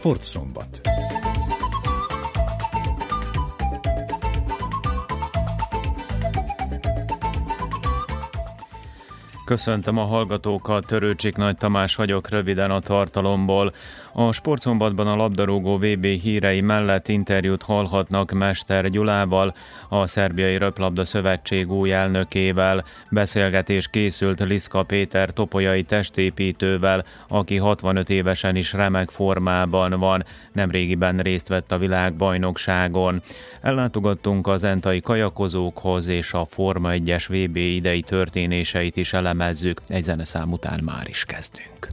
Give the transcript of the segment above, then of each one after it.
Sportszombat. Köszöntöm a hallgatókat, Törőcsik Nagy Tamás vagyok röviden a tartalomból. A sportszombatban a labdarúgó VB hírei mellett interjút hallhatnak Mester Gyulával, a Szerbiai Röplabda Szövetség új elnökével. Beszélgetés készült Liszka Péter topolyai testépítővel, aki 65 évesen is remek formában van, nemrégiben részt vett a világbajnokságon. Ellátogattunk az entai kajakozókhoz, és a Forma 1-es VB idei történéseit is elemezzük. Egy zeneszám után már is kezdünk.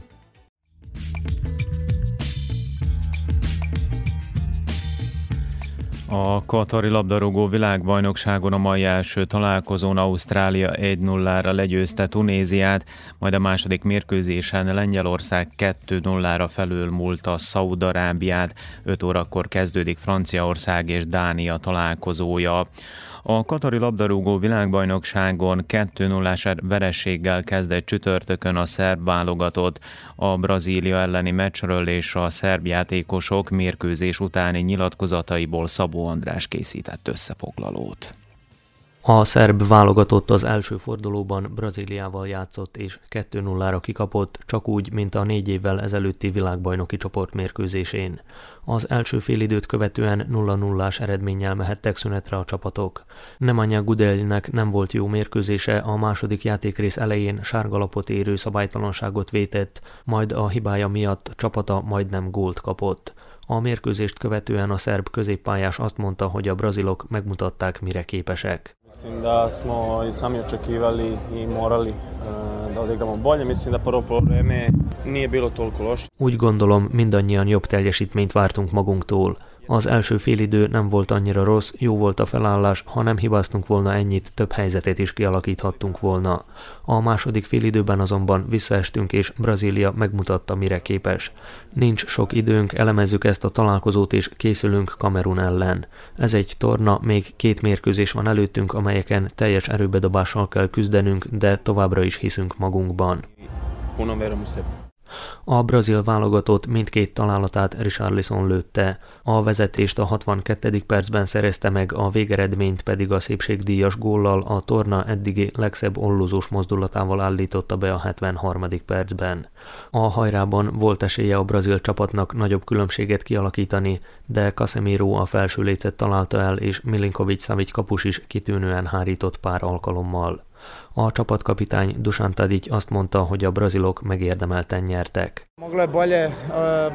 A Katari labdarúgó világbajnokságon a mai első találkozón Ausztrália 1-0-ra legyőzte Tunéziát, majd a második mérkőzésen Lengyelország 2-0-ra felülmúlta Szaudarábiát, 5 órakor kezdődik Franciaország és Dánia találkozója. A Katari labdarúgó világbajnokságon 2-0-ás verességgel kezdett csütörtökön a szerb válogatott. A Brazília elleni meccsről és a szerb játékosok mérkőzés utáni nyilatkozataiból Szabó András készített összefoglalót. A szerb válogatott az első fordulóban Brazíliával játszott és 2-0-ra kikapott, csak úgy, mint a négy évvel ezelőtti világbajnoki csoportmérkőzésén. Az első félidőt követően 0-0-ás eredménnyel mehettek szünetre a csapatok. Nemanja Gudelnek nem volt jó mérkőzése, a második játékrész elején sárgalapot érő szabálytalanságot vétett, majd a hibája miatt csapata majdnem gólt kapott. A mérkőzést követően a szerb középpályás azt mondta, hogy a brazilok megmutatták, mire képesek. Mislim da smo i sami očekivali i morali uh, da odigramo bolje. Mislim da prvo polovreme nije bilo toliko loše. Úgy gondolom, mindannyian jobb teljesítményt vártunk magunktól. Az első félidő nem volt annyira rossz, jó volt a felállás, ha nem hibáztunk volna ennyit, több helyzetet is kialakíthattunk volna. A második félidőben azonban visszaestünk, és Brazília megmutatta, mire képes. Nincs sok időnk, elemezzük ezt a találkozót, és készülünk Kamerun ellen. Ez egy torna, még két mérkőzés van előttünk, amelyeken teljes erőbedobással kell küzdenünk, de továbbra is hiszünk magunkban. U sebe. A brazil válogatott mindkét találatát Richarlison lőtte. A vezetést a 62. percben szerezte meg, a végeredményt pedig a szépségdíjas góllal a torna eddigi legszebb ollózós mozdulatával állította be a 73. percben. A hajrában volt esélye a brazil csapatnak nagyobb különbséget kialakítani, de Casemiro a felső lécet találta el, és Milinkovic Savic kapus is kitűnően hárított pár alkalommal. A csapatkapitány Dusan Tadic azt mondta, hogy a brazilok megérdemelten nyertek. Moglo je bolje, e,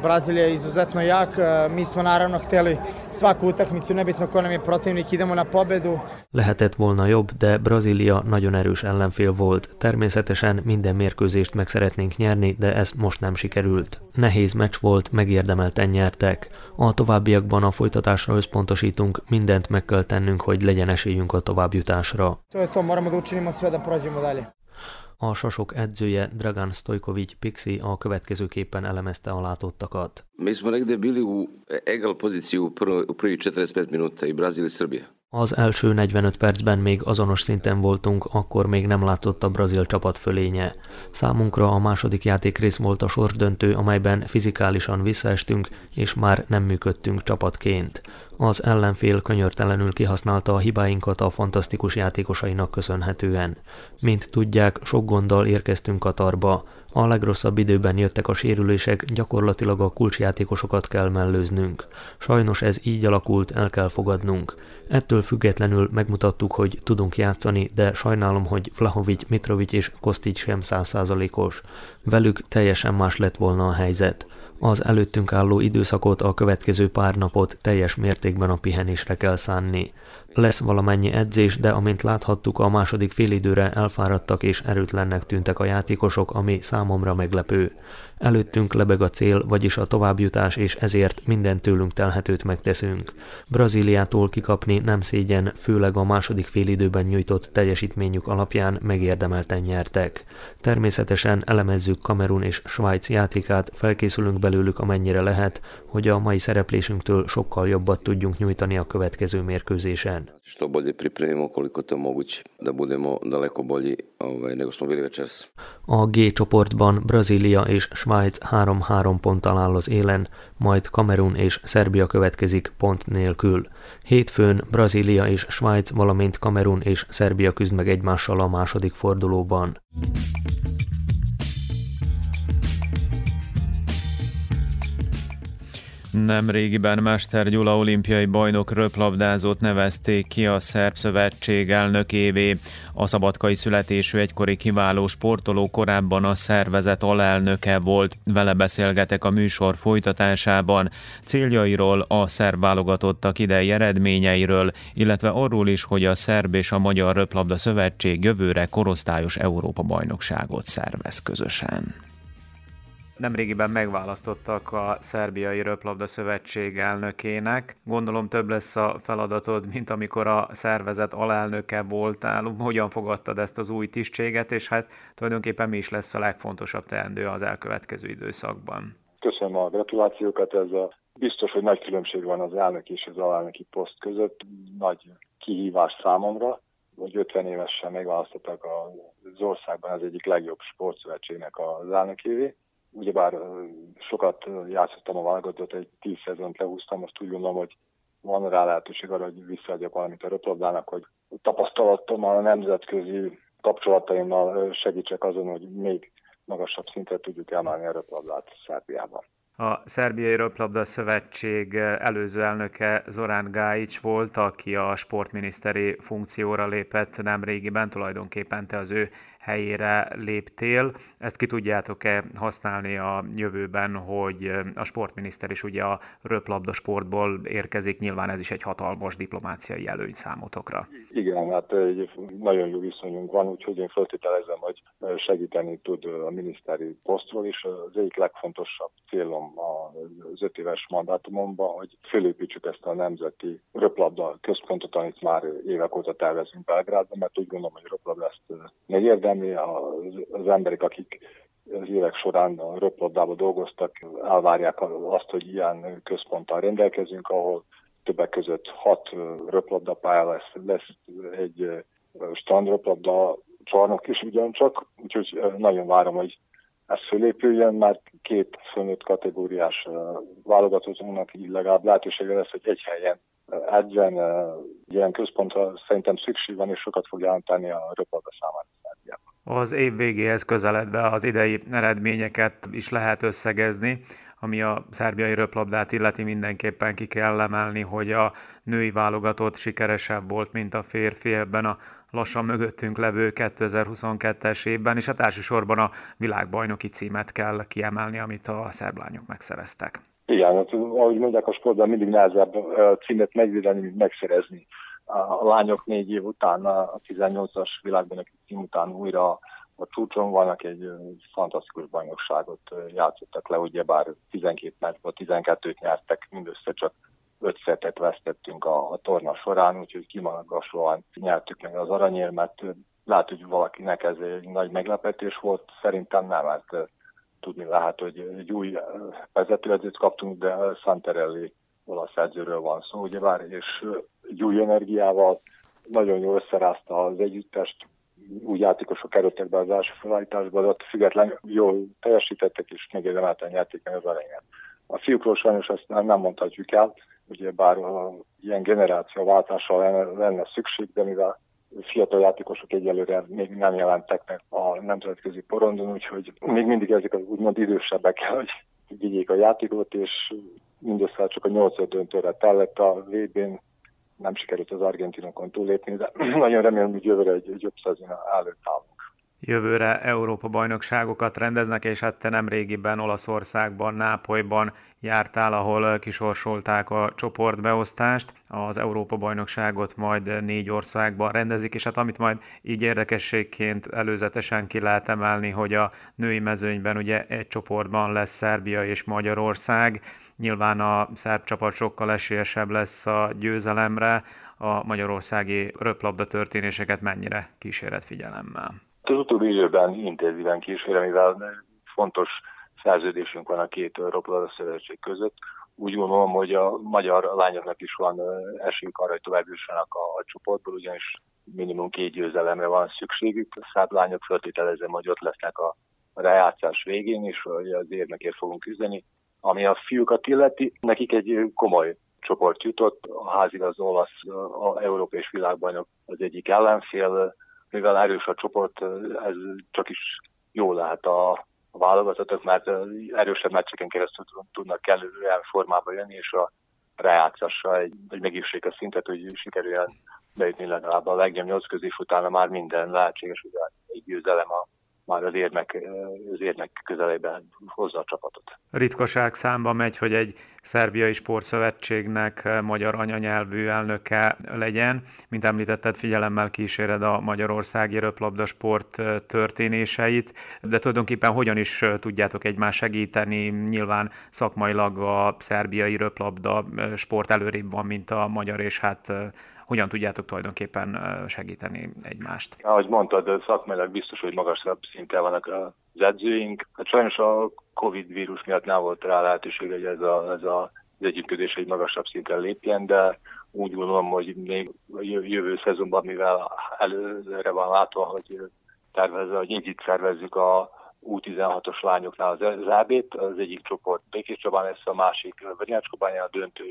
Brazilija je izuzetno jak, e, mi smo naravno hteli svaku utakmicu, nebitno ko nam je protivnik, idemo na pobedu. Lehetett volna jobb, de Brazília nagyon erős ellenfél volt. Természetesen minden mérkőzést meg szeretnénk nyerni, de ez most nem sikerült. Nehéz meccs volt, megérdemelten nyertek. A továbbiakban a folytatásra összpontosítunk, mindent meg kell tennünk, hogy legyen esélyünk a továbbjutásra. To je to, moramo da učinimo sve da prođemo dalje. A sasok edzője Dragan Stojkovic Pixi a következőképpen elemezte a látottakat. Mi smo negde bili u egal poziciji u prvi 45 minuta i Brazil i Srbija. Az első 45 percben még azonos szinten voltunk, akkor még nem látott a brazil csapat fölénye. Számunkra a második játékrész volt a sorsdöntő, amelyben fizikálisan visszaestünk, és már nem működtünk csapatként. Az ellenfél könyörtelenül kihasználta a hibáinkat a fantasztikus játékosainak köszönhetően. Mint tudják, sok gonddal érkeztünk Katarba. A legrosszabb időben jöttek a sérülések, gyakorlatilag a kulcsjátékosokat kell mellőznünk. Sajnos ez így alakult, el kell fogadnunk. Ettől függetlenül megmutattuk, hogy tudunk játszani, de sajnálom, hogy Vlahovic, Mitrovic és Kostic sem százszázalékos. Velük teljesen más lett volna a helyzet. Az előttünk álló időszakot, a következő pár napot teljes mértékben a pihenésre kell szánni. Lesz valamennyi edzés, de amint láthattuk, a második félidőre elfáradtak és erőtlennek tűntek a játékosok, ami számomra meglepő. Előttünk lebeg a cél, vagyis a továbbjutás, és ezért minden tőlünk telhetőt megteszünk. Brazíliától kikapni nem szégyen, főleg a második félidőben nyújtott teljesítményük alapján megérdemelten nyertek. Természetesen elemezzük Kamerun és Svájc játékát, felkészülünk belőlük amennyire lehet, hogy a mai szereplésünktől sokkal jobbat tudjunk nyújtani a következő mérkőzésen. Što bolje pripremimo koliko to je moguće da budemo daleko bolji ovaj, nego što smo bili večeras. A G csoportban Brazília és Svájc Svájc 3-3 ponttal áll az élen, majd Kamerun és Szerbia következik pont nélkül. Hétfőn Brazília és Svájc, valamint Kamerun és Szerbia küzd meg egymással a második fordulóban. Nem régiben Mester Gyula olimpiai bajnok röplabdázót nevezték ki a Szerb Szövetség elnökévé. A szabadkai születésű egykori kiváló sportoló korábban a szervezet alelnöke volt. Vele beszélgetek a műsor folytatásában. Céljairól, a szerb válogatottak idei eredményeiről, illetve arról is, hogy a Szerb és a Magyar Röplabda Szövetség jövőre korosztályos Európa bajnokságot szervez közösen. Nemrégiben megválasztottak a Szerbiai Röplabda Szövetség elnökének. Gondolom több lesz a feladatod, mint amikor a szervezet alelnöke voltál. Hogyan fogadtad ezt az új tisztséget, és hát tulajdonképpen mi is lesz a legfontosabb teendő az elkövetkező időszakban? Köszönöm a gratulációkat, ez a biztos, hogy nagy különbség van az elnök és az alelnöki poszt között. Nagy kihívás számomra, hogy 50 évesen megválasztottak az országban az egyik legjobb sportszövetségnek az elnökévé ugyebár sokat játszottam a válogatott, egy tíz szezont lehúztam, most úgy gondolom, hogy van rá lehetőség arra, hogy visszaadjak valamit a röplabdának, hogy tapasztalatom a nemzetközi kapcsolataimmal segítsek azon, hogy még magasabb szintre tudjuk emelni a röplabdát Szerbiában. A Szerbiai Röplabda Szövetség előző elnöke Zorán Gáics volt, aki a sportminiszteri funkcióra lépett nemrégiben, tulajdonképpen te az ő helyére léptél. Ezt ki tudjátok-e használni a jövőben, hogy a sportminiszter is ugye a röplabda sportból érkezik, nyilván ez is egy hatalmas diplomáciai előny számotokra. Igen, hát egy nagyon jó viszonyunk van, úgyhogy én feltételezem, hogy segíteni tud a miniszteri posztról is. Az egyik legfontosabb célom az öt éves mandátumomban, hogy fölépítsük ezt a nemzeti röplabda központot, amit már évek óta tervezünk Belgrádban, mert úgy gondolom, hogy röplabda ezt megérdem, tenni az, emberek, akik az évek során a röplabdában dolgoztak, elvárják azt, hogy ilyen központtal rendelkezünk, ahol többek között hat röplabdapálya lesz, lesz egy strandröplabda csarnok is ugyancsak, úgyhogy nagyon várom, hogy ez fölépüljön, már két fölnőtt kategóriás válogatózónak így legalább lehetősége lesz, hogy egy helyen edzen, ilyen központra szerintem szükség van, és sokat fog jelenteni a röplabda számára az év végéhez közeledve az idei eredményeket is lehet összegezni, ami a szerbiai röplabdát illeti mindenképpen ki kell emelni, hogy a női válogatott sikeresebb volt, mint a férfi ebben a lassan mögöttünk levő 2022-es évben, és a elsősorban a világbajnoki címet kell kiemelni, amit a szerblányok megszereztek. Igen, hát, ahogy mondják a sportban, mindig nehezebb címet megvédeni, mint megszerezni a lányok négy év után, a 18-as világban cím után újra a csúcson vannak, egy fantasztikus bajnokságot játszottak le, ugye bár 12 meccsből 12-t nyertek, mindössze csak 5 szetet vesztettünk a, a torna során, úgyhogy kimagaslóan nyertük meg az aranyérmet. Lehet, hogy valakinek ez egy nagy meglepetés volt, szerintem nem, mert tudni lehet, hogy egy új vezetőedzőt kaptunk, de Santerelli olasz edzőről van szó, ugye vár, és egy új energiával nagyon jól összerázta az együttest, úgy játékosok kerültek be az első felállításba, de ott független jól teljesítettek, és megérdemelten nyerték meg az elején. A fiúkról sajnos ezt nem, nem mondhatjuk el, ugye bár a, ilyen generációváltással lenne, lenne szükség, de mivel fiatal játékosok egyelőre még nem jelentek meg a nemzetközi porondon, úgyhogy még mindig ezek az úgymond idősebbek kell, hogy vigyék a játékot, és mindössze csak a 8 döntőre tellett a VB-n, nem sikerült az argentinokon túllépni, de nagyon remélem, hogy jövőre egy, egy jobb szezon állunk. Jövőre Európa bajnokságokat rendeznek, és hát te nem régiben Olaszországban, Nápolyban jártál, ahol kisorsolták a csoportbeosztást. Az Európa-bajnokságot majd négy országban rendezik, és hát amit majd így érdekességként előzetesen ki lehet emelni, hogy a női mezőnyben ugye egy csoportban lesz Szerbia és Magyarország. Nyilván a szerb csapat sokkal esélyesebb lesz a győzelemre, a magyarországi röplabda történéseket mennyire kíséret figyelemmel? Az utóbbi időben intenzíven kísérem, mivel fontos szerződésünk van a két Európa Szövetség között. Úgy gondolom, hogy a magyar lányoknak is van esélyük arra, hogy tovább jussanak a, a csoportból, ugyanis minimum két győzelemre van szükségük. A szerb lányok feltételezem, hogy ott lesznek a rájátszás végén is, hogy az érmekért fogunk küzdeni. Ami a fiúkat illeti, nekik egy komoly csoport jutott, a házigaz olasz, a Európa és világbajnok az egyik ellenfél, mivel erős a csoport, ez csak is jó lehet a válogatottak, mert erősebb meccseken keresztül tudnak kellően formába jönni, és a rájátszásra egy, egy megívsék a szintet, hogy sikerüljen bejutni legalább a legjobb nyolc közé, utána már minden lehetséges, hogy egy győzelem a már az érnek, az érnek közelében hozza a csapatot. Ritkaság számba megy, hogy egy szerbiai sportszövetségnek magyar anyanyelvű elnöke legyen. Mint említetted, figyelemmel kíséred a magyarországi röplabda sport történéseit, de tulajdonképpen hogyan is tudjátok egymást segíteni? Nyilván szakmailag a szerbiai röplabda sport előrébb van, mint a magyar, és hát hogyan tudjátok tulajdonképpen segíteni egymást? Ahogy mondtad, szakmailag biztos, hogy magasabb szinten vannak az edzőink. Hát sajnos a Covid vírus miatt nem volt rá lehetőség, hogy ez, a, ez a, az együttműködés egy magasabb szinten lépjen, de úgy gondolom, hogy még jövő szezonban, mivel előre van látva, hogy tervezve, hogy így itt szervezzük a U16-os lányoknál az EB-t, az egyik csoport Békés Csabán lesz, a másik Vernyács a döntő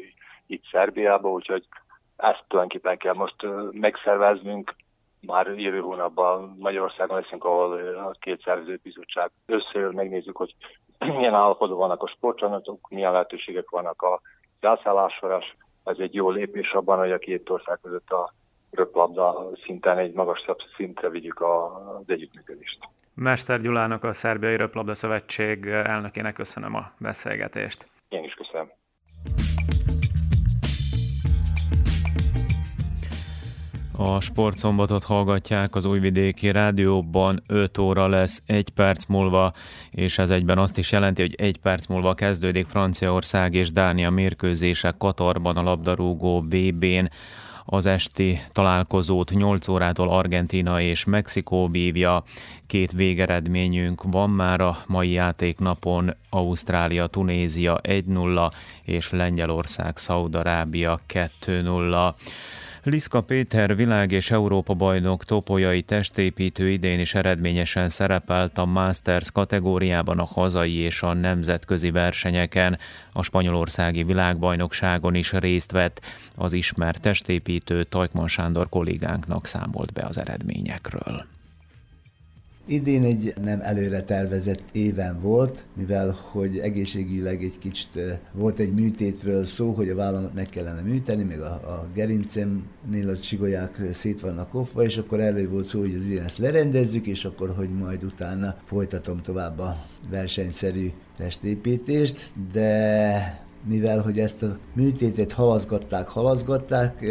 itt Szerbiában, úgyhogy ezt tulajdonképpen kell most megszerveznünk. Már jövő hónapban Magyarországon leszünk, ahol a két szervezőbizottság összejön, megnézzük, hogy milyen állapotban vannak a sportcsarnotok, milyen lehetőségek vannak a elszállásforás. Ez egy jó lépés abban, hogy a két ország között a röplabda szinten egy magasabb szintre vigyük az együttműködést. Mester Gyulának, a Szerbiai Röplabda Szövetség elnökének köszönöm a beszélgetést. Én is köszönöm. A sportszombatot hallgatják az Újvidéki Rádióban, 5 óra lesz egy perc múlva, és ez egyben azt is jelenti, hogy egy perc múlva kezdődik Franciaország és Dánia mérkőzése Katarban a labdarúgó VB-n. Az esti találkozót 8 órától Argentina és Mexikó bívja. Két végeredményünk van már a mai játéknapon, Ausztrália, Tunézia 1-0 és Lengyelország, Szaudarábia 2-0. Liszka Péter világ és Európa bajnok topolyai testépítő idén is eredményesen szerepelt a Masters kategóriában a hazai és a nemzetközi versenyeken. A spanyolországi világbajnokságon is részt vett. Az ismert testépítő Tajkman Sándor kollégánknak számolt be az eredményekről. Idén egy nem előre tervezett éven volt, mivel hogy egészségügyileg egy kicsit volt egy műtétről szó, hogy a vállamat meg kellene műteni, még a, a gerincemnél a csigolyák szét vannak kopva, és akkor elő volt szó, hogy az ilyen ezt lerendezzük, és akkor, hogy majd utána folytatom tovább a versenyszerű testépítést, de mivel hogy ezt a műtétet halaszgatták, halaszgatták,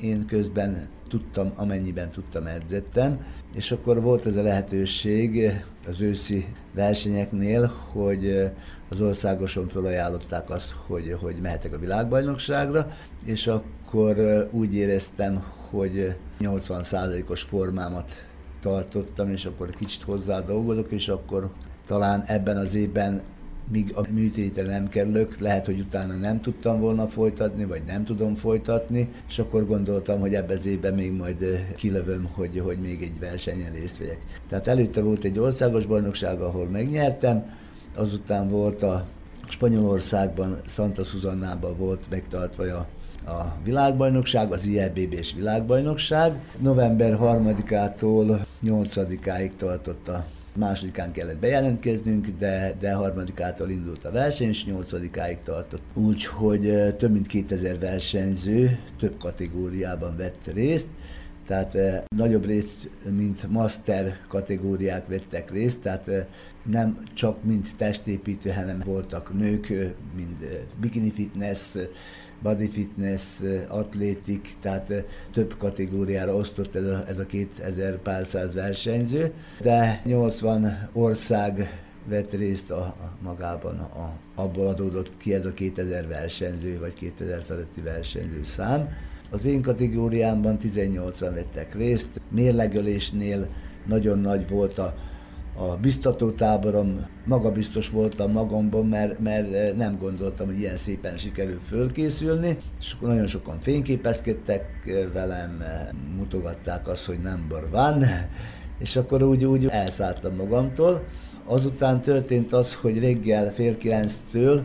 én közben tudtam, amennyiben tudtam, edzettem, és akkor volt ez a lehetőség az őszi versenyeknél, hogy az országoson felajánlották azt, hogy, hogy mehetek a világbajnokságra, és akkor úgy éreztem, hogy 80%-os formámat tartottam, és akkor kicsit hozzá dolgozok, és akkor talán ebben az évben míg a műtétre nem kerülök, lehet, hogy utána nem tudtam volna folytatni, vagy nem tudom folytatni, és akkor gondoltam, hogy ebben az évben még majd eh, kilövöm, hogy, hogy még egy versenyen részt vegyek. Tehát előtte volt egy országos bajnokság, ahol megnyertem, azután volt a Spanyolországban, Santa Susannában volt megtartva a a világbajnokság, az IEBB-s világbajnokság. November 3-ától 8-áig tartott a másodikán kellett bejelentkeznünk, de, de harmadikától indult a verseny, és nyolcadikáig tartott. Úgyhogy több mint 2000 versenyző több kategóriában vett részt, tehát eh, nagyobb részt, mint master kategóriák vettek részt, tehát eh, nem csak mint testépítő, hanem voltak nők, mint bikini fitness, body fitness, atlétik, tehát több kategóriára osztott ez a, ez a 2000 pár versenyző, de 80 ország vett részt a, a magában, a, abból adódott ki ez a 2000 versenyző, vagy 2000 feletti versenyző szám. Az én kategóriámban 18-an vettek részt, mérlegölésnél nagyon nagy volt a a biztató táborom, magabiztos voltam magamban, mert, mert nem gondoltam, hogy ilyen szépen sikerül fölkészülni, és akkor nagyon sokan fényképezkedtek velem, mutogatták azt, hogy number van, és akkor úgy, úgy elszálltam magamtól. Azután történt az, hogy reggel fél kilenctől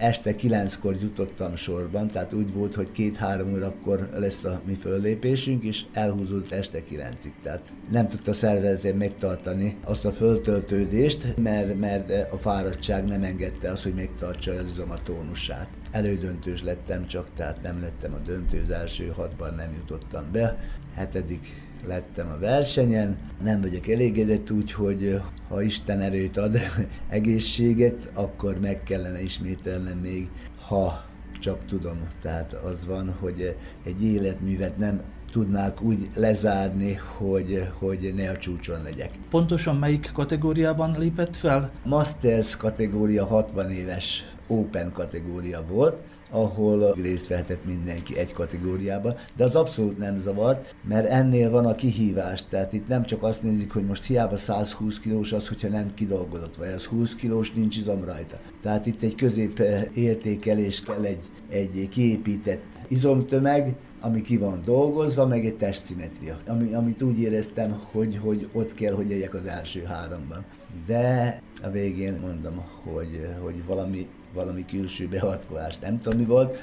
este kilenckor jutottam sorban, tehát úgy volt, hogy két-három órakor lesz a mi föllépésünk, és elhúzott este kilencig. Tehát nem tudta szervezetén megtartani azt a föltöltődést, mert, mert a fáradtság nem engedte azt, hogy megtartsa az izomatónusát. Elődöntős lettem csak, tehát nem lettem a döntő, az első hatban nem jutottam be. Hetedik lettem a versenyen, nem vagyok elégedett úgy, hogy ha Isten erőt ad, egészséget, akkor meg kellene ismételnem még, ha csak tudom. Tehát az van, hogy egy életművet nem tudnák úgy lezárni, hogy, hogy ne a csúcson legyek. Pontosan melyik kategóriában lépett fel? Masters kategória 60 éves Open kategória volt, ahol részt vehetett mindenki egy kategóriában, de az abszolút nem zavart, mert ennél van a kihívás, tehát itt nem csak azt nézik, hogy most hiába 120 kilós az, hogyha nem kidolgozott, vagy az 20 kilós nincs izom rajta. Tehát itt egy közép értékelés kell egy, egy kiépített izomtömeg, ami ki van dolgozva, meg egy testszimetria, ami, amit úgy éreztem, hogy, hogy ott kell, hogy legyek az első háromban. De a végén mondom, hogy, hogy valami valami külső behatkolás, nem tudom mi volt,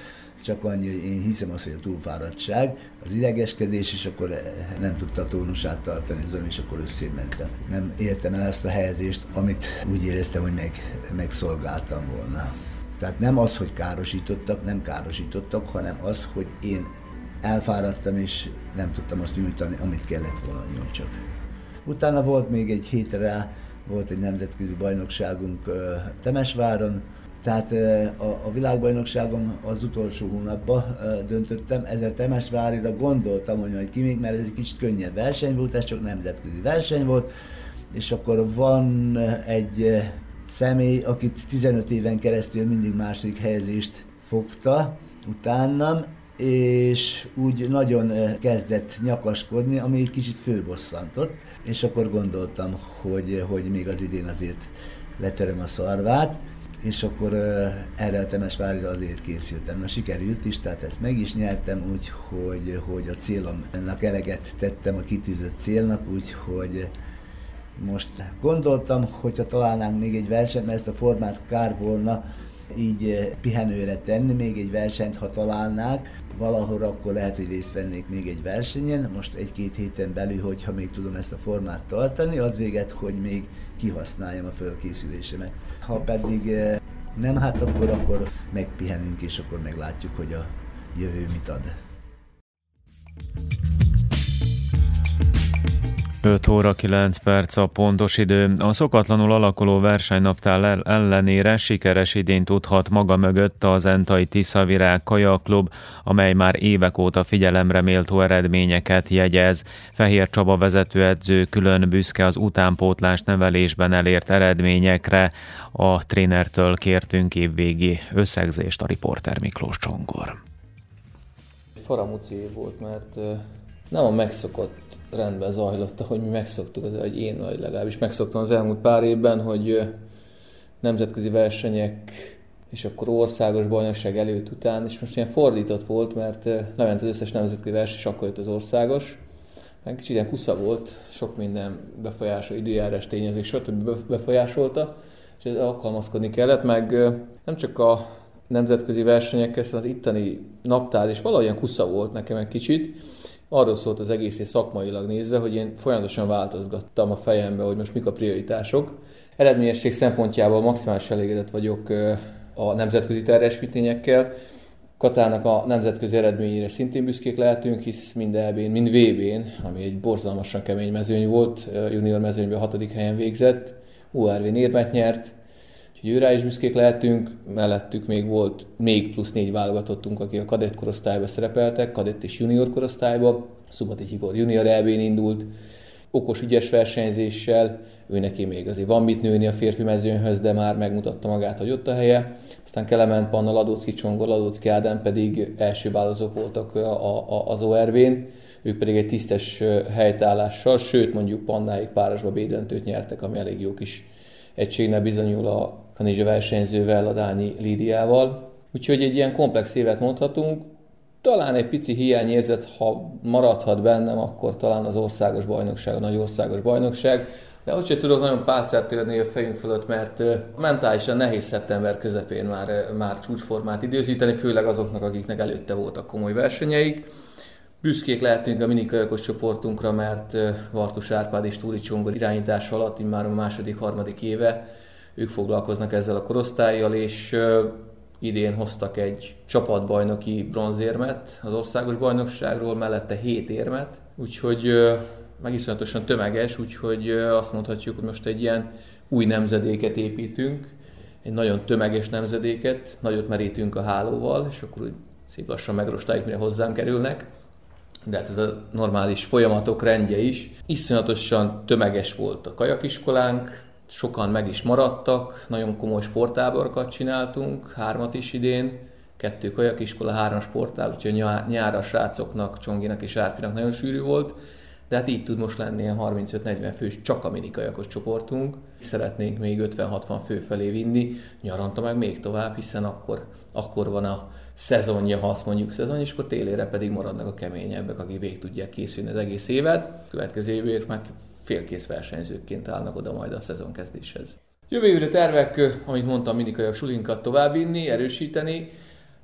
csak annyi, hogy én hiszem azt, hogy a túlfáradtság, az idegeskedés, és akkor eh, nem tudta a tónusát tartani, azon, és akkor összementem. Nem értem el ezt a helyezést, amit úgy éreztem, hogy meg, megszolgáltam volna. Tehát nem az, hogy károsítottak, nem károsítottak, hanem az, hogy én elfáradtam, és nem tudtam azt nyújtani, amit kellett volna nyújtsak. Utána volt még egy hétre rá, volt egy nemzetközi bajnokságunk Temesváron, tehát a, a világbajnokságom az utolsó hónapban döntöttem, ezzel Temesvárira gondoltam, hogy majd kimég, mert ez egy kicsit könnyebb verseny volt, ez csak nemzetközi verseny volt, és akkor van egy személy, akit 15 éven keresztül mindig második helyezést fogta utánam, és úgy nagyon kezdett nyakaskodni, ami egy kicsit főbosszantott, és akkor gondoltam, hogy, hogy még az idén azért letöröm a szarvát, és akkor uh, erre a Temesvárira azért készültem. Na sikerült is, tehát ezt meg is nyertem, úgy, hogy, hogy a célomnak eleget tettem a kitűzött célnak, úgyhogy most gondoltam, hogyha találnánk még egy versenyt, mert ezt a formát kár volna így pihenőre tenni, még egy versenyt, ha találnák, valahol akkor lehet, hogy részt vennék még egy versenyen, most egy-két héten belül, hogyha még tudom ezt a formát tartani, az véget, hogy még kihasználjam a fölkészülésemet. Ha pedig eh, nem, hát akkor, akkor megpihenünk, és akkor meglátjuk, hogy a jövő mit ad. 5 óra 9 perc a pontos idő. A szokatlanul alakuló versenynaptál ellenére sikeres idén tudhat maga mögött az Entai Tiszavirág Kajaklub, amely már évek óta figyelemre méltó eredményeket jegyez. Fehér Csaba vezetőedző külön büszke az utánpótlás nevelésben elért eredményekre. A trénertől kértünk évvégi összegzést a riporter Miklós Csongor. Faramúci év volt, mert nem a megszokott rendben zajlott, ahogy mi megszoktuk, az, hogy én vagy legalábbis megszoktam az elmúlt pár évben, hogy nemzetközi versenyek és akkor országos bajnokság előtt után, és most ilyen fordított volt, mert lement az összes nemzetközi verseny, és akkor jött az országos. Kicsit ilyen kusza volt, sok minden befolyásol, időjárás tényezők, stb. befolyásolta, és ez alkalmazkodni kellett, meg nem csak a nemzetközi versenyekhez, az itteni naptár is valahogyan kusza volt nekem egy kicsit, arról szólt az egész szakmailag nézve, hogy én folyamatosan változgattam a fejembe, hogy most mik a prioritások. Eredményesség szempontjából maximális elégedett vagyok a nemzetközi terjesítményekkel. Katának a nemzetközi eredményére szintén büszkék lehetünk, hisz mind EB-n, mind VB-n, ami egy borzalmasan kemény mezőny volt, junior mezőnyben a hatodik helyen végzett, URV érmet nyert, Úgyhogy őrá is büszkék lehetünk, mellettük még volt még plusz négy válogatottunk, akik a kadett korosztályba szerepeltek, kadett és junior korosztályba. Szubati Igor junior eb indult, okos, ügyes versenyzéssel, ő neki még azért van mit nőni a férfi mezőnyhöz, de már megmutatta magát, hogy ott a helye. Aztán Kelement Panna, Ladocki Csongor, Ladocki Ádám pedig első válozók voltak a, a, az ORV-n, ők pedig egy tisztes helytállással, sőt mondjuk Pannáig párosba B nyertek, ami elég jó kis egységnek bizonyul a Kanizsa versenyzővel, a Dányi Lídiával. Úgyhogy egy ilyen komplex évet mondhatunk. talán egy pici hiányérzet, ha maradhat bennem, akkor talán az országos bajnokság, a nagy országos bajnokság. De úgy sem tudok nagyon pálcát törni a fejünk fölött, mert mentálisan nehéz szeptember közepén már, már csúcsformát időzíteni, főleg azoknak, akiknek előtte voltak komoly versenyeik. Büszkék lehetünk a minikajakos csoportunkra, mert Vartus Árpád és Túri Csongor irányítás alatt már a második, harmadik éve ők foglalkoznak ezzel a korosztályjal, és idén hoztak egy csapatbajnoki bronzérmet az országos bajnokságról, mellette 7 érmet, úgyhogy meg iszonyatosan tömeges, úgyhogy azt mondhatjuk, hogy most egy ilyen új nemzedéket építünk, egy nagyon tömeges nemzedéket, nagyot merítünk a hálóval, és akkor úgy szép lassan megrostáljuk, mire hozzám kerülnek. De hát ez a normális folyamatok rendje is. Iszonyatosan tömeges volt a kajakiskolánk, sokan meg is maradtak, nagyon komoly sportáborokat csináltunk, hármat is idén, kettő kajakiskola, három sportábor, úgyhogy nyára a srácoknak, Csonginak és Árpinak nagyon sűrű volt, de hát így tud most lenni ilyen 35-40 fős csak a minikajakos csoportunk. Szeretnénk még 50-60 fő felé vinni, nyaranta meg még tovább, hiszen akkor, akkor van a szezonja, ha azt mondjuk szezon, és akkor télére pedig maradnak a keményebbek, akik végig tudják készülni az egész évet. Következő évért már félkész versenyzőként állnak oda majd a szezon kezdéshez. Jövő évre tervek, amit mondtam, minikajak sulinkat továbbvinni, erősíteni,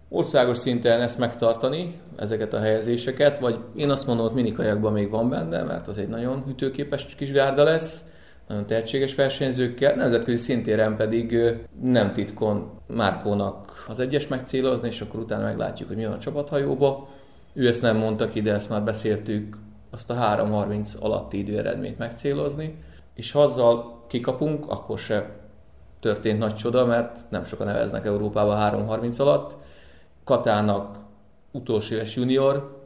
országos szinten ezt megtartani, ezeket a helyezéseket, vagy én azt mondom, hogy minikajakban még van benne, mert az egy nagyon ütőképes kis gárda lesz, nagyon tehetséges versenyzőkkel, nemzetközi szintéren pedig nem titkon Márkónak az egyes megcélozni, és akkor utána meglátjuk, hogy mi van a csapathajóba. Ő ezt nem mondta ki, de ezt már beszéltük, azt a 3.30 alatti időeredményt megcélozni, és ha azzal kikapunk, akkor se történt nagy csoda, mert nem sokan neveznek Európába 3.30 alatt, Katának utolsó éves junior,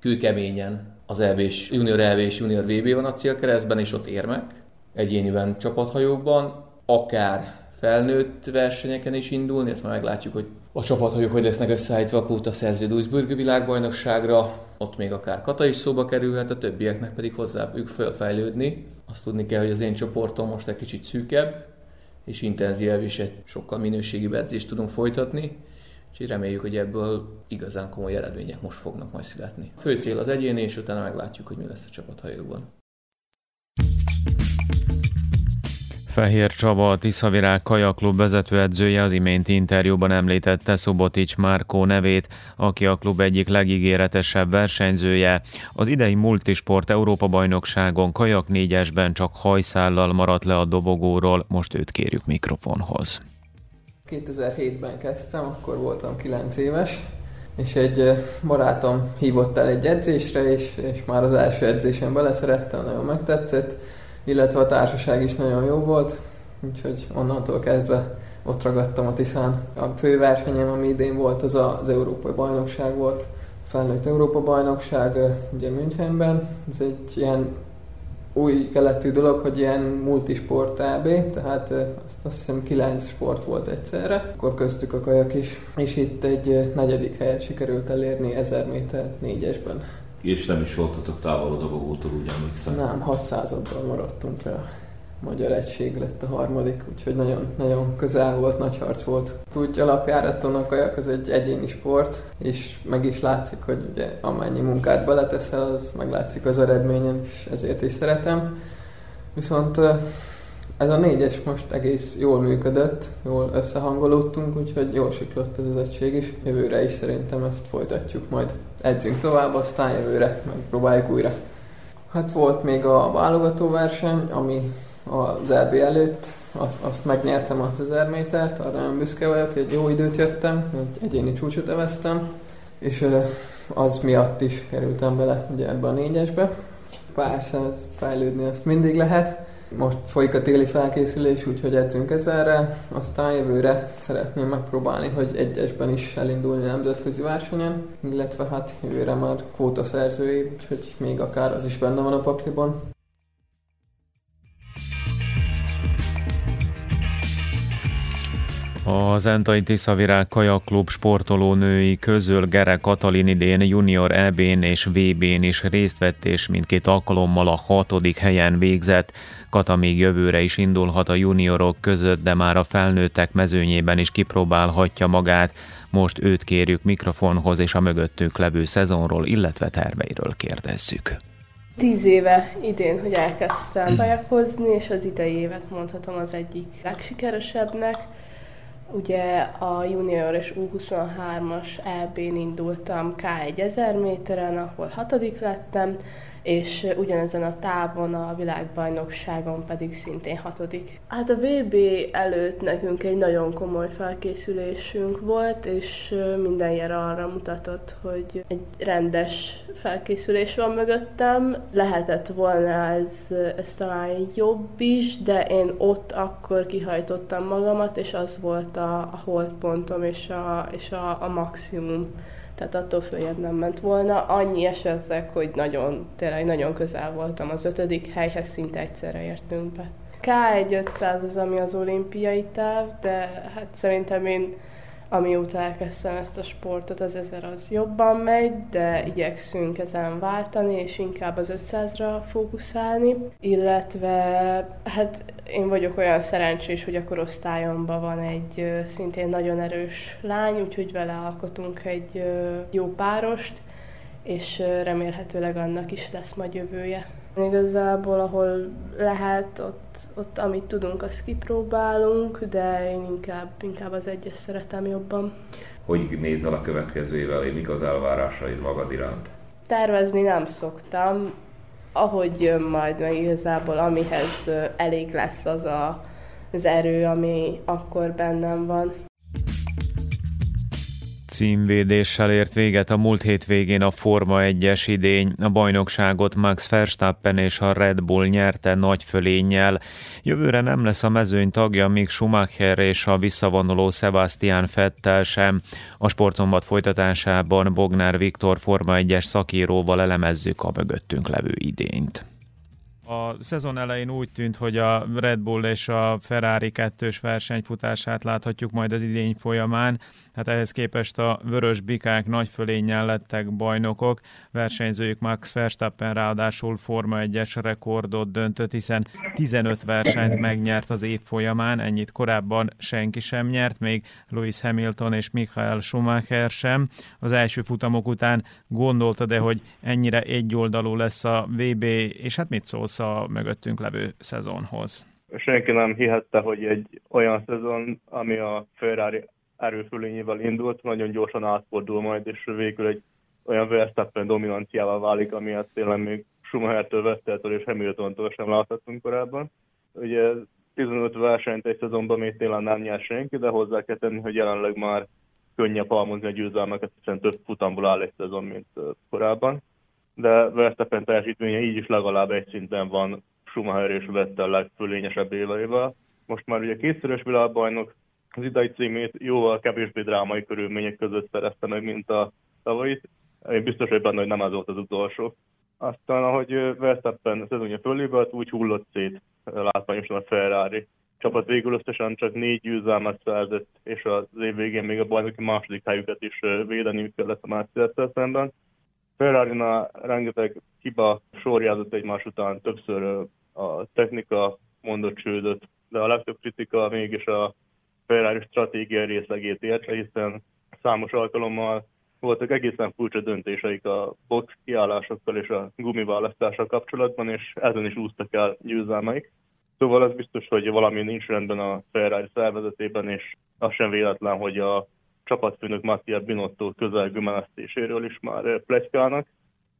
kőkeményen az EB és junior EB és junior VB van a célkeresztben, és ott érmek. Egyéniben csapathajókban, akár felnőtt versenyeken is indulni, ezt már meglátjuk, hogy a csapathajók hogy lesznek összeállítva a Kóta szerző Duisburg világbajnokságra, ott még akár Kata is szóba kerülhet, a többieknek pedig hozzá ők fölfejlődni. Azt tudni kell, hogy az én csoportom most egy kicsit szűkebb, és intenzívebb is egy sokkal minőségi edzést tudunk folytatni. Úgyhogy reméljük, hogy ebből igazán komoly eredmények most fognak majd születni. A fő cél az egyéni, és utána meglátjuk, hogy mi lesz a csapathajóban. Fehér Csaba, a Tiszavirág kajaklub vezetőedzője az iménti interjúban említette Szobotics Márkó nevét, aki a klub egyik legígéretesebb versenyzője. Az idei multisport Európa-bajnokságon kajak négyesben csak hajszállal maradt le a dobogóról, most őt kérjük mikrofonhoz. 2007-ben kezdtem, akkor voltam 9 éves, és egy barátom hívott el egy edzésre, és, és már az első edzésen beleszerettem, nagyon megtetszett, illetve a társaság is nagyon jó volt, úgyhogy onnantól kezdve ott ragadtam a Tiszán. A fő versenyem, ami idén volt, az az Európai Bajnokság volt, a felnőtt Európa Bajnokság, ugye Münchenben. Ez egy ilyen új keletű dolog, hogy ilyen multisport AB, tehát azt, azt hiszem kilenc sport volt egyszerre, akkor köztük a kajak is, és itt egy negyedik helyet sikerült elérni 1000 méter négyesben. És nem is voltatok távol a dobogótól, úgy emlékszem. Nem, 600-addal maradtunk le. A magyar egység lett a harmadik, úgyhogy nagyon, nagyon közel volt, nagy harc volt. Úgy alapjáraton a kajak az egy egyéni sport, és meg is látszik, hogy ugye amennyi munkát beleteszel, az meglátszik az eredményen, és ezért is szeretem. Viszont ez a négyes most egész jól működött, jól összehangolódtunk, úgyhogy jól siklott ez az egység is. Jövőre is szerintem ezt folytatjuk majd. Edzünk tovább, aztán jövőre megpróbáljuk újra. Hát volt még a válogatóverseny, ami az EB előtt, azt, azt megnyertem az 1000 métert, arra nagyon büszke vagyok, egy jó időt jöttem, egy egyéni csúcsot eveztem, és az miatt is kerültem bele ugye ebbe a négyesbe. Persze, fejlődni azt mindig lehet, most folyik a téli felkészülés, úgyhogy edzünk ezerre, aztán jövőre szeretném megpróbálni, hogy egyesben is elindulni nemzetközi versenyen, illetve hát jövőre már kvóta szerzői, úgyhogy még akár az is benne van a pakliban. Az Entai Tiszavirág Kajaklub sportolónői közül Gere Katalin idén junior EB-n és VB-n is részt vett, és mindkét alkalommal a hatodik helyen végzett. Kata még jövőre is indulhat a juniorok között, de már a felnőttek mezőnyében is kipróbálhatja magát. Most őt kérjük mikrofonhoz, és a mögöttük levő szezonról, illetve terveiről kérdezzük. Tíz éve idén, hogy elkezdtem kajakozni, és az idei évet mondhatom az egyik legsikeresebbnek. Ugye a junior és U23-as EB-n indultam K1 1000 méteren, ahol hatodik lettem, és ugyanezen a távon a világbajnokságon pedig szintén hatodik. Hát a VB előtt nekünk egy nagyon komoly felkészülésünk volt, és minden jel arra mutatott, hogy egy rendes felkészülés van mögöttem. Lehetett volna ez, ez talán jobb is, de én ott akkor kihajtottam magamat, és az volt a, a holdpontom és a, és a, a maximum tehát attól följebb nem ment volna. Annyi esetleg, hogy nagyon, tényleg nagyon közel voltam az ötödik helyhez, szinte egyszerre értünk be. K1 500 az, ami az olimpiai táv, de hát szerintem én amióta elkezdtem ezt a sportot, az ezer az jobban megy, de igyekszünk ezen váltani, és inkább az 500-ra fókuszálni, illetve hát én vagyok olyan szerencsés, hogy a korosztályomban van egy szintén nagyon erős lány, úgyhogy vele alkotunk egy jó párost, és remélhetőleg annak is lesz majd jövője. Igazából, ahol lehet, ott, ott amit tudunk, azt kipróbálunk, de én inkább, inkább az egyes szeretem jobban. Hogy nézel a következő évvel, mik az elvárásaid magad iránt? Tervezni nem szoktam, ahogy jön majd meg igazából, amihez elég lesz az a, az erő, ami akkor bennem van. Címvédéssel ért véget a múlt hétvégén a Forma 1-es idény. A bajnokságot Max Verstappen és a Red Bull nyerte nagy fölénnyel. Jövőre nem lesz a mezőny tagja, míg Schumacher és a visszavonuló Sebastian Vettel sem. A sportombat folytatásában Bognár Viktor Forma 1-es szakíróval elemezzük a mögöttünk levő idényt. A szezon elején úgy tűnt, hogy a Red Bull és a Ferrari kettős versenyfutását láthatjuk majd az idény folyamán. Hát ehhez képest a vörös bikák nagy fölénnyel lettek bajnokok. Versenyzőjük Max Verstappen ráadásul Forma 1-es rekordot döntött, hiszen 15 versenyt megnyert az év folyamán, ennyit korábban senki sem nyert, még Lewis Hamilton és Michael Schumacher sem. Az első futamok után gondolta, de hogy ennyire egyoldalú lesz a VB, és hát mit szólsz a mögöttünk levő szezonhoz? Senki nem hihette, hogy egy olyan szezon, ami a Ferrari erőfölényével indult, nagyon gyorsan átfordul majd, és végül egy olyan Verstappen dominanciával válik, amiért tényleg még Schumachertől, Vetteltől és Hamiltontól sem láthatunk korábban. Ugye 15 versenyt egy szezonban még tényleg nem nyer senki, de hozzá kell tenni, hogy jelenleg már könnyebb halmozni a győzelmeket, hiszen több futamból áll egy szezon, mint korábban de Verstappen teljesítménye így is legalább egy szinten van Schumacher és Vettel legfölényesebb éveivel. Most már ugye kétszeres világbajnok, az idei címét jóval kevésbé drámai körülmények között szerezte meg, mint a tavalyit. Én biztos hogy benne, hogy nem ez volt az utolsó. Aztán, ahogy Verstappen szezonja fölébelt, úgy hullott szét látványosan a Ferrari. Csapat végül összesen csak négy győzelmet szerzett, és az év végén még a bajnoki második helyüket is védeni kellett a Mercedes szemben ferrari rengeteg hiba sorjázott egymás után, többször a technika mondott csődöt, de a legtöbb kritika mégis a Ferrari stratégia részlegét értse, hiszen számos alkalommal voltak egészen furcsa döntéseik a box kiállásokkal és a gumiválasztással kapcsolatban, és ezen is úsztak el győzelmeik. Szóval az biztos, hogy valami nincs rendben a Ferrari szervezetében, és az sem véletlen, hogy a csapatfőnök Mattia Binotto közelgő menesztéséről is már plegykálnak.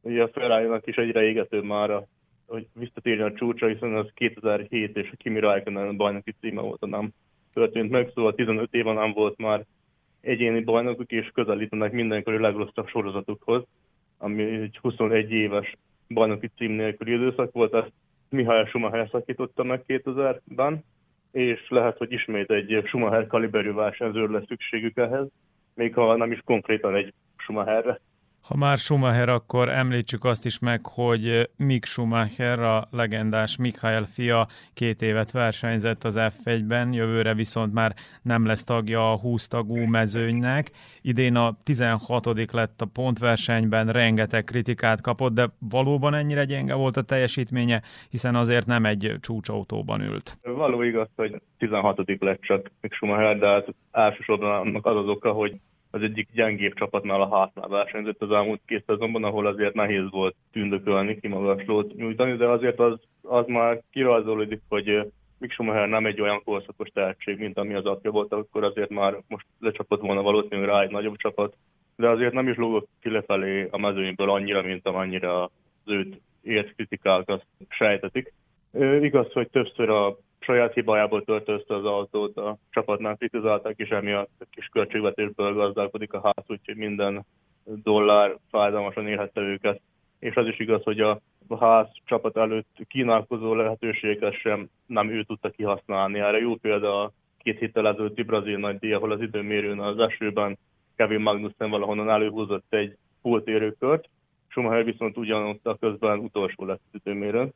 Ugye a ferrari is egyre égető már, hogy visszatérjen a csúcsra, hiszen az 2007 és a Kimi Raikkonen bajnoki címe volt, nem történt meg, szóval 15 éve nem volt már egyéni bajnokok, és közelítenek mindenkori legrosszabb sorozatukhoz, ami egy 21 éves bajnoki cím nélküli időszak volt, ezt Mihály Schumacher szakította meg 2000-ben, és lehet, hogy ismét egy Schumacher kaliberű versenyzőr lesz szükségük ehhez, még ha nem is konkrétan egy Schumacherre. Ha már Schumacher, akkor említsük azt is meg, hogy Mick Schumacher, a legendás Michael fia két évet versenyzett az F1-ben, jövőre viszont már nem lesz tagja a 20 tagú mezőnynek. Idén a 16 lett a pontversenyben, rengeteg kritikát kapott, de valóban ennyire gyenge volt a teljesítménye, hiszen azért nem egy csúcsautóban ült. Való igaz, hogy 16 lett csak Mick Schumacher, de hát elsősorban annak az az oka, hogy az egyik gyengébb csapatnál a hátnál versenyzett az elmúlt két szezonban, ahol azért nehéz volt tündökölni, kimagaslót nyújtani, de azért az, az már kirajzolódik, hogy Mick Schumacher nem egy olyan korszakos tehetség, mint ami az apja volt, akkor azért már most lecsapott volna valószínűleg rá egy nagyobb csapat, de azért nem is lógott ki lefelé a mezőnyből annyira, mint amennyire az őt ért kritikák azt sejtetik. Igaz, hogy többször a saját hibájából töltözte az autót, a csapatnál kritizálták, és emiatt a kis költségvetésből gazdálkodik a ház, úgyhogy minden dollár fájdalmasan érhette őket. És az is igaz, hogy a ház csapat előtt kínálkozó lehetőséget sem nem ő tudta kihasználni. Erre jó példa a két héttel ezelőtti brazil nagy díj, ahol az időmérőn az esőben Kevin Magnussen valahonnan előhúzott egy pultérőkört, Schumacher viszont ugyanott a közben utolsó lett az időmérőn.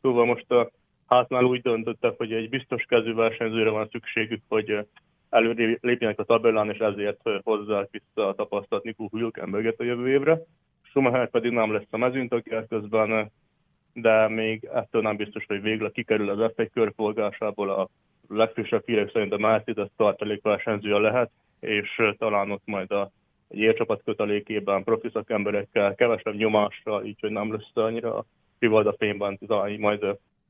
Szóval most a háznál úgy döntöttek, hogy egy biztos kezű versenyzőre van szükségük, hogy előre lépjenek a tabellán, és ezért hozzák vissza a tapasztalat Nico Hülkenberget a jövő évre. Schumacher pedig nem lesz a mezőnytagja közben, de még ettől nem biztos, hogy végleg kikerül az F1 körforgásából. A legfrissebb hírek szerint a Mercedes tartalékversenyzője lehet, és talán ott majd a egy ércsapat kötelékében profi szakemberekkel, kevesebb nyomással, így hogy nem lesz annyira a fényben, majd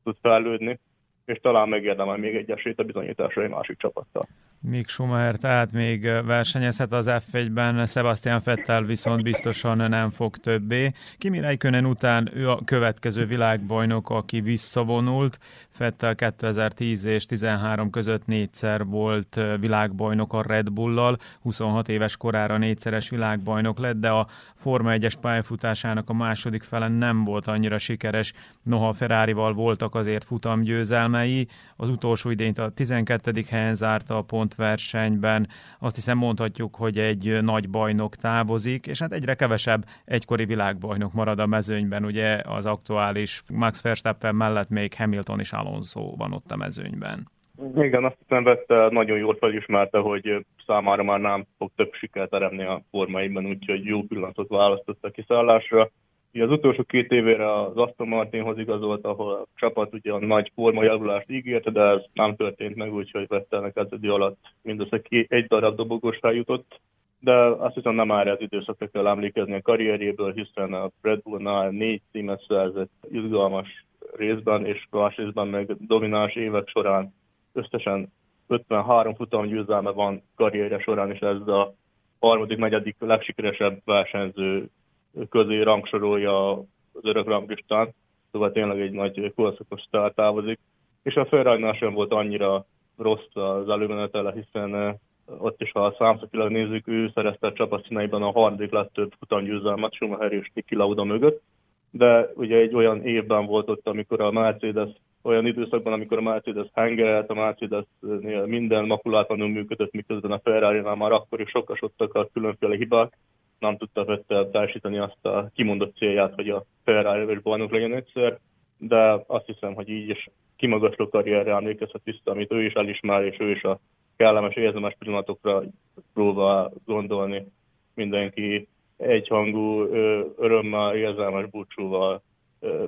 tud fejlődni, és talán megérdemel még egy esélyt a bizonyításra egy másik csapattal. Mick Schumacher tehát még versenyezhet az F1-ben, Sebastian Vettel viszont biztosan nem fog többé. Kimi Räikkönen után ő a következő világbajnok, aki visszavonult. Vettel 2010 és 13 között négyszer volt világbajnok a Red Bull-lal, 26 éves korára négyszeres világbajnok lett, de a Forma 1-es pályafutásának a második fele nem volt annyira sikeres, noha Ferrari-val voltak azért futamgyőzelmei. Az utolsó idényt a 12. helyen zárta a pont versenyben. Azt hiszem mondhatjuk, hogy egy nagy bajnok távozik, és hát egyre kevesebb egykori világbajnok marad a mezőnyben. Ugye az aktuális Max Verstappen mellett még Hamilton és Alonso van ott a mezőnyben. Igen, azt hiszem vette nagyon jól felismerte, hogy számára már nem fog több sikert teremni a formáiban, úgyhogy jó pillanatot választott a kiszállásra. Az utolsó két évére az Aston Martinhoz igazolt, ahol a csapat ugye a nagy formajavulást ígérte, de ez nem történt meg, úgyhogy Vettelnek ez idő alatt mindössze egy darab dobogós jutott. De azt hiszem nem áll az időszakra kell emlékezni a karrierjéből, hiszen a Red Bullnál négy címet szerzett izgalmas részben, és más részben meg domináns évek során összesen 53 futam győzelme van karrierje során, és ez a harmadik, negyedik legsikeresebb versenyző közé rangsorolja az örök ranglistán, szóval tényleg egy nagy korszakos sztár távozik. És a ferrari sem volt annyira rossz az előmenetele, hiszen eh, ott is, ha a számszakilag nézzük, ő szerezte a csapat színeiben a harmadik legtöbb futamgyőzelmet Schumacher és Niki Lauda mögött, de ugye egy olyan évben volt ott, amikor a Mercedes olyan időszakban, amikor a Mercedes hengerelt, a mercedes minden makulátlanul működött, miközben a ferrari már akkor is sokasodtak a különféle hibák, nem tudta Vettel teljesíteni azt a kimondott célját, hogy a Ferrari és bajnok legyen egyszer, de azt hiszem, hogy így is kimagasló karrierre emlékezhet vissza, amit ő is elismer, és ő is a kellemes, érzemes pillanatokra próbál gondolni. Mindenki egyhangú örömmel, érzelmes búcsúval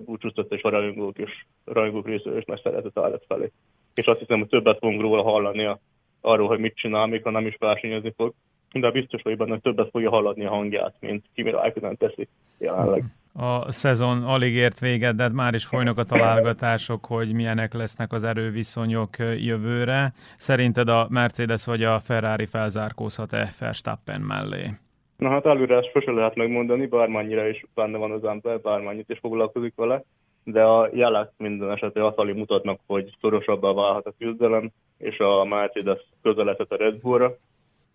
búcsúztat és a rajongók és rajongók részéről is nagy szeretet állat felé. És azt hiszem, hogy többet fogunk róla hallani arról, hogy mit csinál, még ha nem is versenyezni fog de biztos hogy benne, hogy többet fogja haladni a hangját, mint Kimi Raikkonen teszi jelenleg. A szezon alig ért véget, de már is folynak a találgatások, hogy milyenek lesznek az erőviszonyok jövőre. Szerinted a Mercedes vagy a Ferrari felzárkózhat-e Verstappen mellé? Na hát előre ezt sose lehet megmondani, bármennyire is benne van az ember, bármennyit is foglalkozik vele, de a jelek minden esetre azt mutatnak, hogy szorosabbá válhat a küzdelem, és a Mercedes közeledhet a Red Bullra,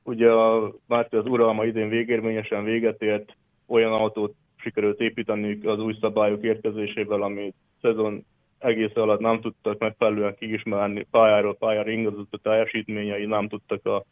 Ugye a Márti az uralma idén végérvényesen véget ért, olyan autót sikerült építeni az új szabályok érkezésével, ami szezon egész alatt nem tudtak megfelelően kiismerni, pályáról pályára ingadozott a teljesítményei, nem tudtak a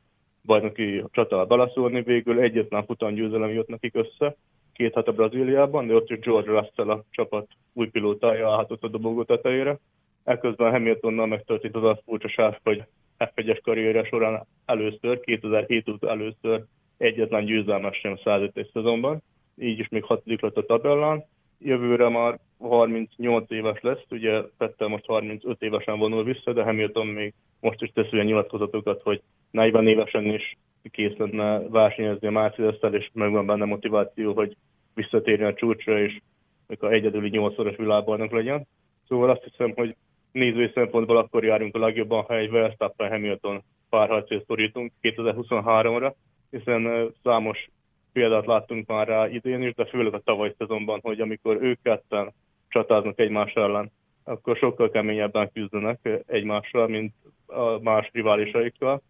bajnoki csatába beleszólni. Végül egyetlen győzelem jött nekik össze, két a Brazíliában, de ott is George Russell a csapat új pilótája állhatott a dobogó tetejére. Ekközben Hamiltonnal megtörtént az az furcsaság, hogy F1-es karrierje során először, 2007 óta először egyetlen győzelmes sem 105 szezonban, így is még hatodik lett a tabellán. Jövőre már 38 éves lesz, ugye Pettel most 35 évesen vonul vissza, de Hamilton még most is tesz olyan nyilatkozatokat, hogy 40 évesen is kész lenne versenyezni a mercedes és megvan benne motiváció, hogy visszatérjen a csúcsra, és a egyedüli nyolcszoros világbajnok legyen. Szóval azt hiszem, hogy nézői szempontból akkor járunk a legjobban, ha egy Verstappen Hamilton párharcért szorítunk 2023-ra, hiszen számos példát láttunk már rá idén is, de főleg a tavaly szezonban, hogy amikor ők ketten csatáznak egymás ellen, akkor sokkal keményebben küzdenek egymással, mint a más riválisaikkal.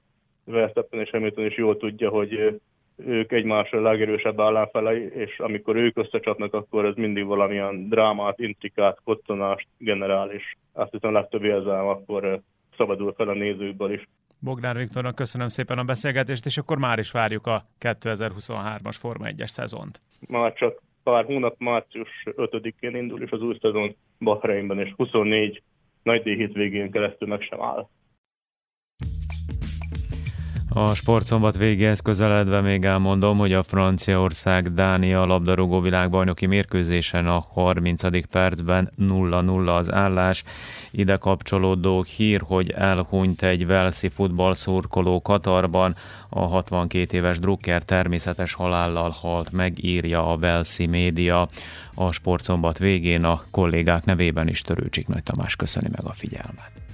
Verstappen és Hamilton is jól tudja, hogy ők egymásra legerősebb ellenfelei, és amikor ők összecsapnak, akkor ez mindig valamilyen drámát, intrikát, koccanást generál, és azt hiszem legtöbb érzelem akkor szabadul fel a nézőkből is. Bognár Viktornak köszönöm szépen a beszélgetést, és akkor már is várjuk a 2023-as Forma 1-es szezont. Már csak pár hónap, március 5-én indul, és az új szezon Bahreinben, és 24 nagy hétvégén keresztül meg sem áll. A sportszombat végéhez közeledve még elmondom, hogy a Franciaország-Dánia labdarúgó világbajnoki mérkőzésen a 30. percben 0-0 az állás. Ide kapcsolódó hír, hogy elhunyt egy Velszi futballszurkoló Katarban, a 62 éves Drucker természetes halállal halt meg, írja a Velszi média. A sportszombat végén a kollégák nevében is Törőcsik Nagy Tamás köszöni meg a figyelmet.